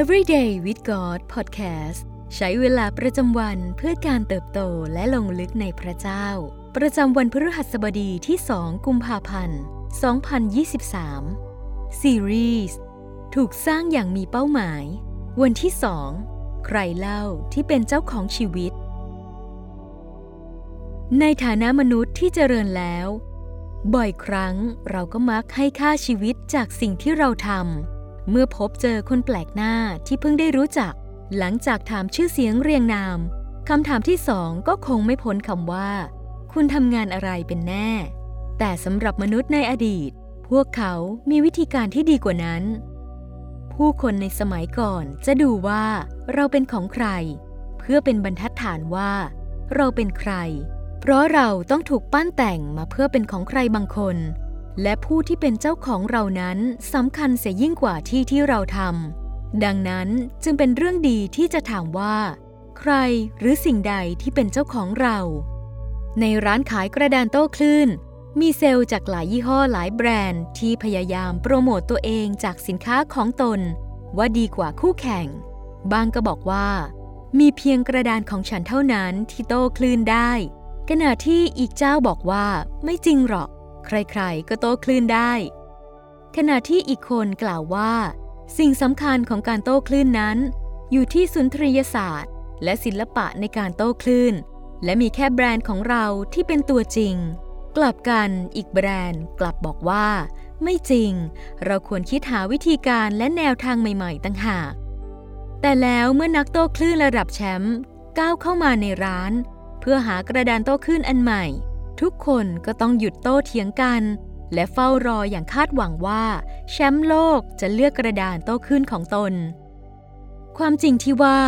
Everyday with God Podcast ใช้เวลาประจำวันเพื่อการเติบโตและลงลึกในพระเจ้า ประจำวันพฤหัสบดีที่ 2 กุมภาพันธ์ 2023 ซีรีส์ถูกสร้างอย่างมีเป้าหมาย วันที่ 2 ใครเล่าที่เป็นเจ้าของชีวิต ในฐานะมนุษย์ที่เจริญแล้ว บ่อยครั้งเราก็มักให้ค่าชีวิตจากสิ่งที่เราทำ เมื่อพบเจอคนแปลกหน้าที่เพิ่งได้รู้จัก หลังจากถามชื่อเสียงเรียงนามคำถามที่สองก็คงไม่พ้นคำว่า คุณทำงานอะไรเป็นแน่ แต่สำหรับมนุษย์ในอดีต พวกเขามีวิธีการที่ดีกว่านั้น ผู้คนในสมัยก่อนจะดูว่าเราเป็นของใคร เพื่อเป็นบรรทัดฐานว่า เราเป็นใคร เพราะเราต้องถูกปั้นแต่งมาเพื่อเป็นของใครบางคน และผู้ที่เป็นเจ้าของเรานั้นสำคัญเสียยิ่งกว่าที่ที่เราทำดังนั้นจึงเป็นเรื่องดีที่จะถามว่า ใครหรือสิ่งใดที่เป็นเจ้าของเรา ในร้านขายกระดานโต้คลื่น มีเซลล์จากหลายยี่ห้อหลายแบรนด์ที่พยายามโปรโมตตัวเองจากสินค้าของตน ว่าดีกว่าคู่แข่ง บางก็บอกว่า มีเพียงกระดานของฉันเท่านั้นที่โต้คลื่นได้ขณะที่อีกเจ้าบอกว่าไม่จริงหรอก ใครๆ ก็โต้คลื่นได้ ขณะที่อีกคนกล่าวว่า สิ่งสำคัญของการโต้คลื่นนั้น อยู่ที่สุนทรียศาสตร์ และศิลปะในการโต้คลื่น และมีแค่แบรนด์ของเราที่เป็นตัวจริง กลับกันอีกแบรนด์กลับบอกว่า ไม่จริง เราควรคิดหาวิธีการและแนวทางใหม่ๆตั้งหาก แต่แล้วเมื่อนักโต้คลื่นระดับแชมป์ก้าวเข้ามาในร้าน เพื่อหากระดานโต้คลื่นอันใหม่ ทุกคนก็ต้องหยุดโต้เถียงกัน และเฝ้ารออย่างคาดหวังว่า แชมป์โลกจะเลือกกระดานโต้คลื่นของตน ความจริงที่ว่า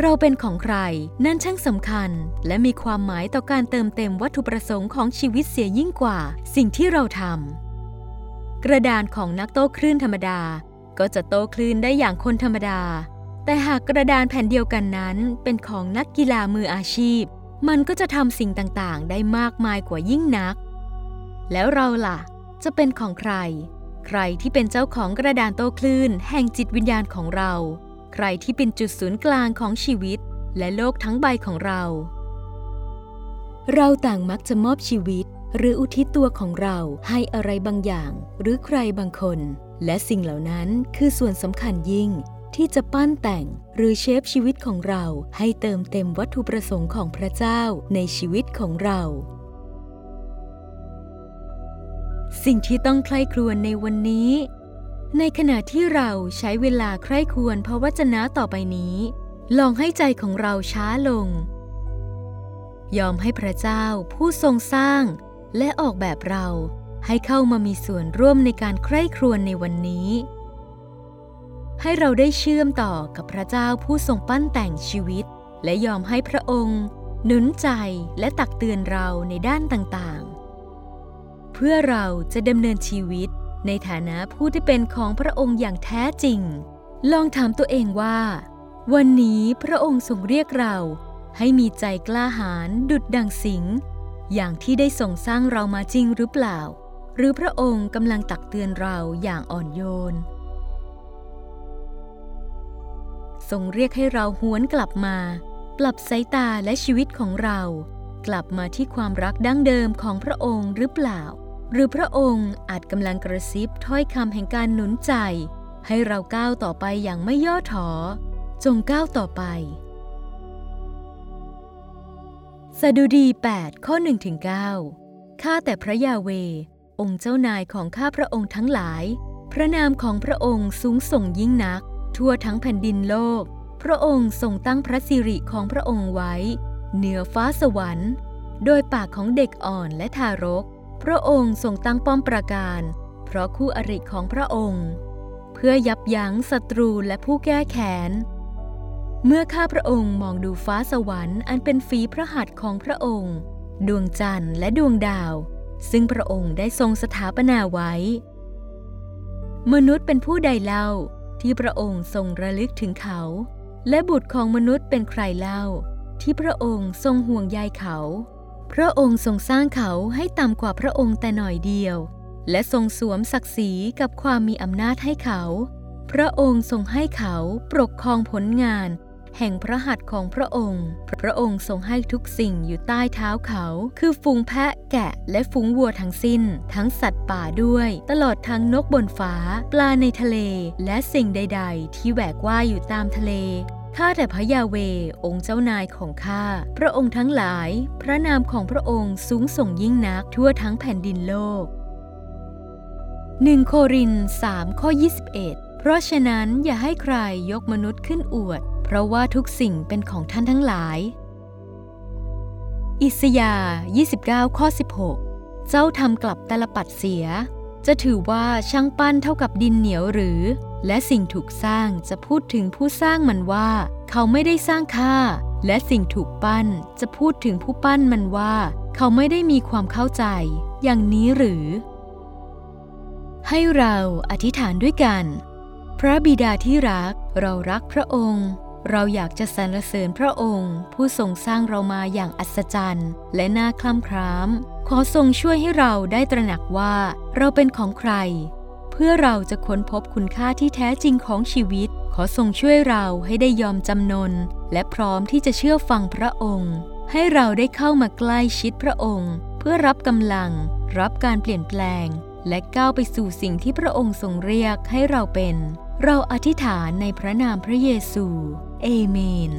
เราเป็นของใครนั่นช่างสำคัญ และมีความหมายต่อการเติมเต็มวัตถุประสงค์ของชีวิตเสียยิ่งกว่า สิ่งที่เราทำกระดานของนักโต้คลื่นธรรมดา ก็จะโต้คลื่นได้อย่างคนธรรมดา แต่หากกระดานแผ่นเดียวกันนั้นเป็นของนักกีฬามืออาชีพ มันก็จะทำสิ่งต่างๆ ได้มากมายกว่ายิ่งนัก แล้วเราล่ะ จะเป็นของใคร ใครที่เป็นเจ้าของกระดานโต้คลื่น แห่งจิตวิญญาณของเรา ใครที่เป็นจุดศูนย์กลางของชีวิต และโลกทั้งใบของเรา เราต่างมักจะมอบชีวิต หรืออุทิศตัวของเราให้อะไรบางอย่าง หรือใครบางคน และสิ่งเหล่านั้นคือส่วนสำคัญยิ่ง ที่จะปั้นแต่งหรือเชฟชีวิตของเราให้เติมเต็มวัตถุประสงค์ของพระเจ้าในชีวิตของเรา สิ่งที่ต้องใคร่ครวญในวันนี้ ในขณะที่เราใช้เวลาใคร่ครวญพระวจนะต่อไปนี้ ลองให้ใจของเราช้าลง ยอมให้พระเจ้าผู้ทรงสร้าง และออกแบบเราให้เข้ามามีส่วนร่วมในการใคร่ครวญในวันนี้ ให้เราได้เชื่อมต่อกับพระเจ้าผู้ทรงปั้นแต่งชีวิต และยอมให้พระองค์ หนุนใจและตักเตือนเราในด้านต่างๆ เพื่อเราจะดำเนินชีวิตในฐานะผู้ที่เป็นของพระองค์อย่างแท้จริง ลองถามตัวเองว่า วันนี้พระองค์ทรงเรียกเราให้มีใจกล้าหาญดุดดังสิง อย่างที่ได้ทรงสร้างเรามาจริงหรือเปล่า หรือพระองค์กำลังตักเตือนเราอย่างอ่อนโยน ทรงเรียกให้เราหวนกลับมา ปรับสายตาและชีวิตของเรา กลับมาที่ความรักดั้งเดิมของพระองค์หรือเปล่า หรือพระองค์อาจกำลังกระซิบถ้อยคำแห่งการหนุนใจ ให้เราก้าวต่อไปอย่างไม่ย่อถอจงก้าวต่อไปสดุดี 8 ข้อ1ถึง9ข้าแต่พระยาเว องค์เจ้านายของข้าพระองค์ทั้งหลาย พระนามของพระองค์สูงส่งยิ่งนัก ทั่วทั้งแผ่นดินโลก พระองค์ทรงตั้งพระสิริของพระองค์ไว้ เหนือฟ้าสวรรค์ โดยปากของเด็กอ่อนและทารก พระองค์ทรงตั้งป้อมปราการ เพราะคู่อริของพระองค์ เพื่อยับยั้งศัตรูและผู้แก้แค้นเมื่อข้าพระองค์มองดูฟ้าสวรรค์อันเป็นฝีพระหัตถ์ของพระองค์ ดวงจันทร์และดวงดาว ซึ่งพระองค์ได้ทรงสถาปนาไว้ มนุษย์เป็นผู้ใดเล่า ที่พระองค์ทรงระลึกถึงเขา และบุตรของมนุษย์เป็นใครเล่า ที่พระองค์ทรงห่วงใยเขา พระองค์ทรงสร้างเขาให้ต่ำกว่าพระองค์แต่หน่อยเดียว และทรงสวมศักดิ์ศรีกับความมีอำนาจให้เขา พระองค์ทรงให้เขาปกครองผลงาน แห่งพระหัตถ์ของพระองค์ พระองค์ทรงให้ทุกสิ่งอยู่ใต้เท้าเขา คือฝูงแพะแกะและฝูงวัวทั้งสิ้น ทั้งสัตว์ป่าด้วย ตลอดทั้งนกบนฟ้า ปลาในทะเล และสิ่งใด ๆ ที่แหวกว่ายอยู่ตามทะเลข้าแต่พระยาเวองค์เจ้านายของข้า พระองค์ทั้งหลาย พระนามของพระองค์สูงส่งยิ่งนักทั่วทั้งแผ่นดินโลก 1 โคริน3ข้อ 21 เพราะฉะนั้นอย่าให้ใครยกมนุษย์ขึ้นอวด เพราะว่าทุกสิ่งเป็นของท่านทั้งหลาย อิสยาห์29 ข้อ 16 เจ้าทำกลับตลปัดเสีย จะถือว่าช่างปั้นเท่ากับดินเหนียวหรือ และสิ่งถูกสร้างจะพูดถึงผู้สร้างมันว่า เขาไม่ได้สร้างค่า และสิ่งถูกปั้นจะพูดถึงผู้ปั้นมันว่า เขาไม่ได้มีความเข้าใจ อย่างนี้หรือ ให้เราอธิษฐานด้วยกัน พระบิดาที่รักเรารักพระองค์ เราอยากจะสรรเสริญพระองค์ ผู้ทรงสร้างเรามาอย่างอัศจรรย์ และน่าคล่ำคราม ขอทรงช่วยให้เราได้ตระหนักว่าเราเป็นของใคร เพื่อเราจะค้นพบคุณค่าที่แท้จริงของชีวิต ขอทรงช่วยเราให้ได้ยอมจำนน และพร้อมที่จะเชื่อฟังพระองค์ ให้เราได้เข้ามาใกล้ชิดพระองค์ เพื่อรับกำลัง รับการเปลี่ยนแปลง และก้าวไปสู่สิ่งที่พระองค์ทรงเรียกให้เราเป็น เราอธิษฐานในพระนามพระเยซู เอเมน